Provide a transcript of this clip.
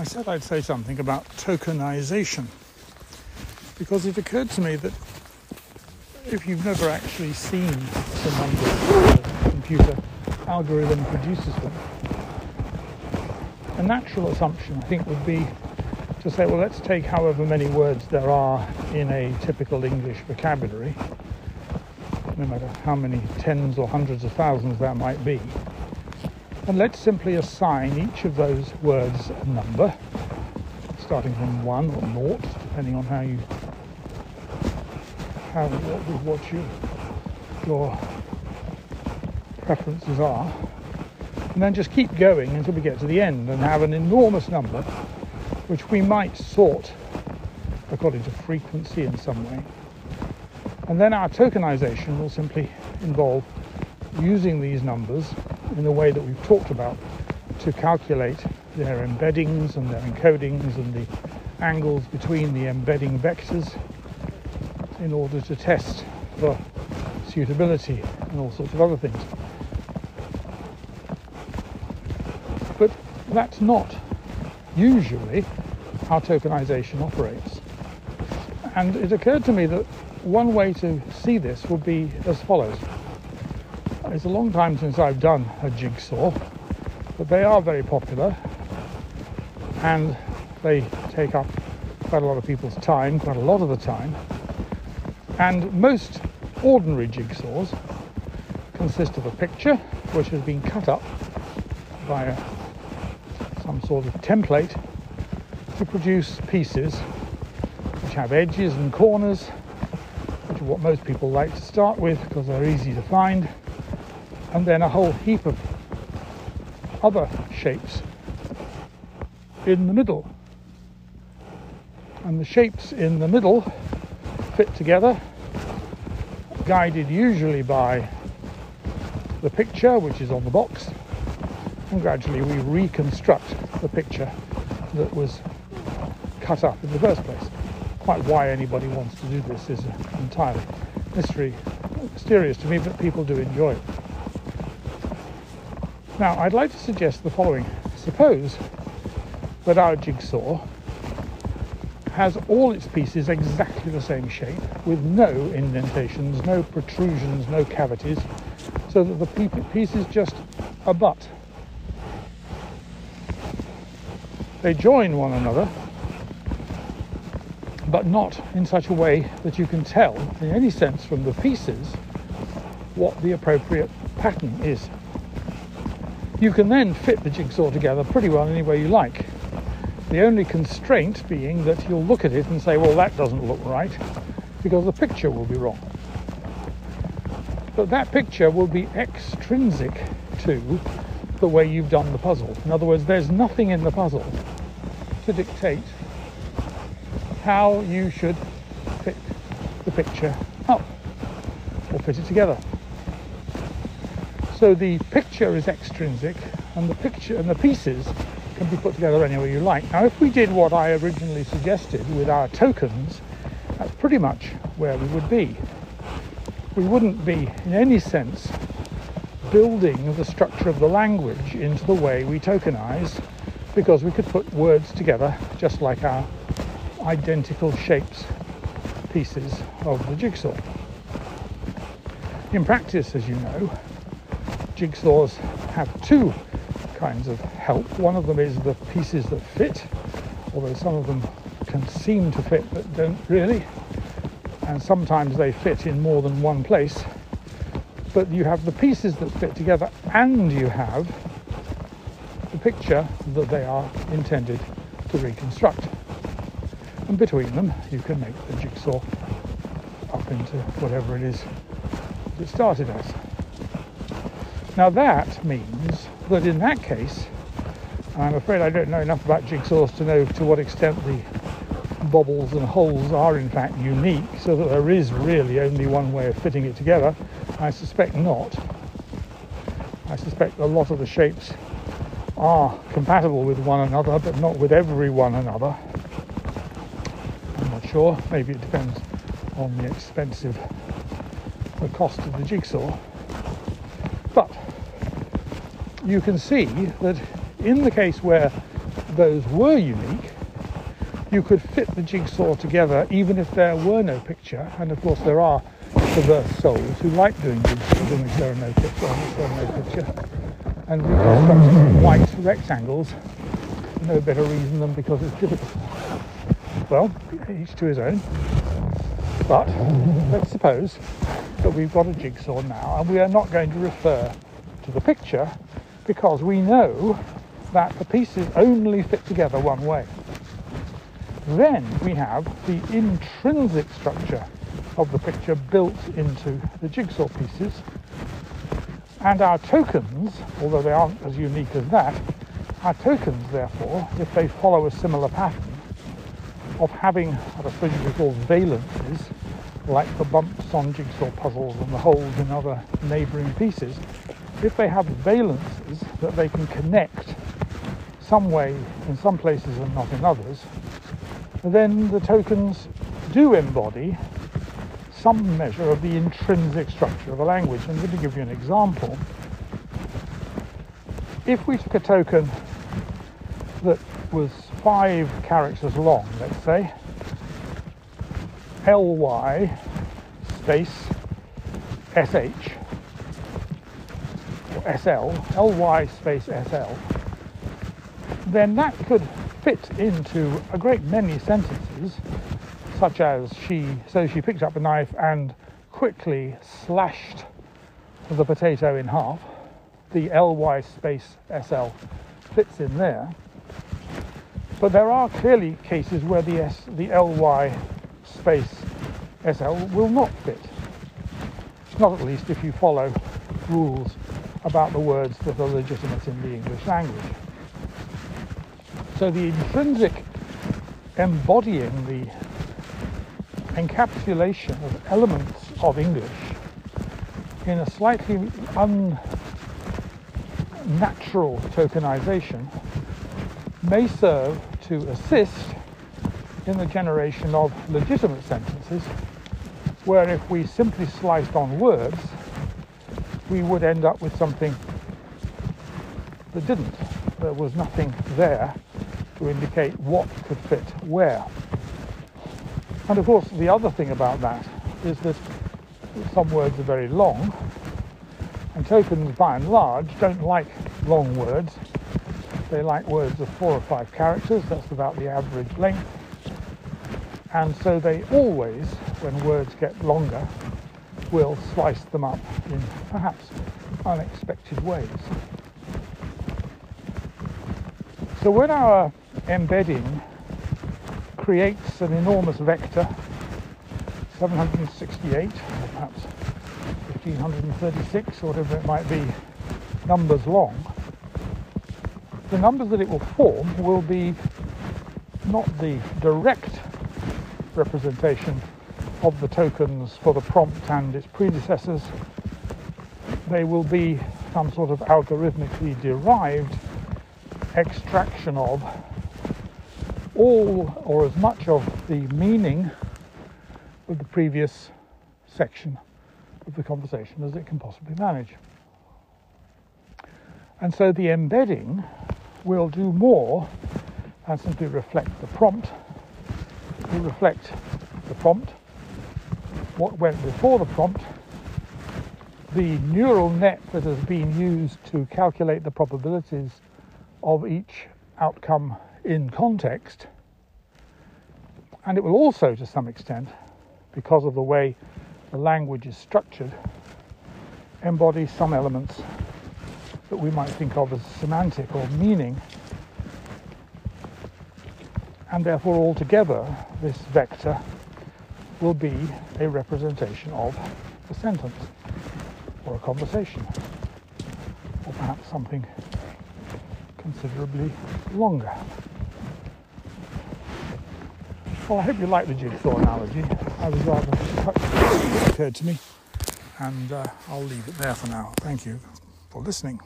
I said I'd say something about tokenization. Because it occurred to me that if you've never actually seen the numbers the uh, computer algorithm produces them, a natural assumption I think would be to say, well, let's take however many words there are in a typical English vocabulary, no matter how many tens or hundreds of thousands that might be, and let's simply assign each of those words a number, starting from one or naught, depending on how you how what, what you, your preferences are, and then just keep going until we get to the end and have an enormous number which we might sort according to frequency in some way. And then our tokenization will simply involve using these numbers in the way that we've talked about to calculate their embeddings and their encodings and the angles between the embedding vectors in order to test for suitability and all sorts of other things. But that's not usually how tokenization operates. And it occurred to me that one way to see this would be as follows. It's a long time since I've done a jigsaw, but they are very popular and they take up quite a lot of people's time, quite a lot of the time. And most ordinary jigsaws consist of a picture which has been cut up by a, some sort of template to produce pieces which have edges and corners, which are what most people like to start with because they're easy to find, and then a whole heap of other shapes in the middle. And the shapes in the middle fit together, guided usually by the picture which is on the box, and gradually we reconstruct the picture that was cut up in the first place. Quite why anybody wants to do this is entirely mystery, mysterious to me, but people do enjoy it. Now, I'd like to suggest the following. Suppose that our jigsaw has all its pieces exactly the same shape with no indentations, no protrusions, no cavities, so that the pieces just abut. They join one another but not in such a way that you can tell in any sense from the pieces what the appropriate pattern is. You can then fit the jigsaw together pretty well any way you like. The only constraint being that you'll look at it and say, well, that doesn't look right, because the picture will be wrong. But that picture will be extrinsic to the way you've done the puzzle. In other words, there's nothing in the puzzle to dictate how you should fit the picture up or fit it together. So the picture is extrinsic and the picture and the pieces can be put together any way you like. Now if we did what I originally suggested with our tokens, that's pretty much where we would be. We wouldn't be in any sense building the structure of the language into the way we tokenize because we could put words together just like our identical shapes pieces of the jigsaw. In practice, as you know, jigsaws have two kinds of help. One of them is the pieces that fit, although some of them can seem to fit but don't really. And sometimes they fit in more than one place. But you have the pieces that fit together and you have the picture that they are intended to reconstruct and between them you can make the jigsaw up into whatever it is that it started as. Now that means that in that case, I'm afraid I don't know enough about jigsaws to know to what extent the bobbles and holes are in fact unique, so that there is really only one way of fitting it together. I suspect not. I suspect a lot of the shapes are compatible with one another, but not with every one another I'm not sure. Maybe it depends on the expensive the cost of the jigsaw. You can see that in the case where those were unique, you could fit the jigsaw together even if there were no picture. And of course, there are perverse souls who like doing jigsaws in which there are no picture, there are no picture, and white rectangles. No better reason than because it's difficult. Well, each to his own. But let's suppose that we've got a jigsaw now, and we are not going to refer to the picture because we know that the pieces only fit together one way. Then we have the intrinsic structure of the picture built into the jigsaw pieces. And our tokens, although they aren't as unique as that, our tokens, therefore, if they follow a similar pattern of having what I suppose you call valences, like the bumps on jigsaw puzzles and the holes in other neighbouring pieces, if they have valences that they can connect some way in some places and not in others, then the tokens do embody some measure of the intrinsic structure of a language. Going to give you an example. If we took a token that was five characters long, let's say, ly space sh sl, ly space sl, then that could fit into a great many sentences, such as she, so she picked up a knife and quickly slashed the potato in half. The ly space sl fits in there. But there are clearly cases where the S, the ly space sl will not fit. Not at least if you follow rules about the words that are legitimate in the English language. So the intrinsic embodying the encapsulation of elements of English in a slightly unnatural tokenization may serve to assist in the generation of legitimate sentences where if we simply sliced on words we would end up with something that didn't. There was nothing there to indicate what could fit where. And of course, the other thing about that is that some words are very long, and tokens by and large don't like long words. They like words of four or five characters, that's about the average length. And so they always, when words get longer, will slice them up in perhaps unexpected ways. So when our embedding creates an enormous vector, 768 or perhaps 1536 or whatever it might be, numbers long, the numbers that it will form will be not the direct representation of the tokens for the prompt and its predecessors. They will be some sort of algorithmically derived extraction of all or as much of the meaning of the previous section of the conversation as it can possibly manage. And so the embedding will do more than simply reflect the prompt. It will reflect the prompt, what went before the prompt, the neural net that has been used to calculate the probabilities of each outcome in context. And it will also, to some extent, because of the way the language is structured, embody some elements that we might think of as semantic or meaning. And therefore, altogether, this vector will be a representation of a sentence or a conversation or perhaps something considerably longer. Well, I hope you like the jigsaw analogy. I was rather touched it occurred to me, and uh, I'll leave it there for now. Thank you for listening.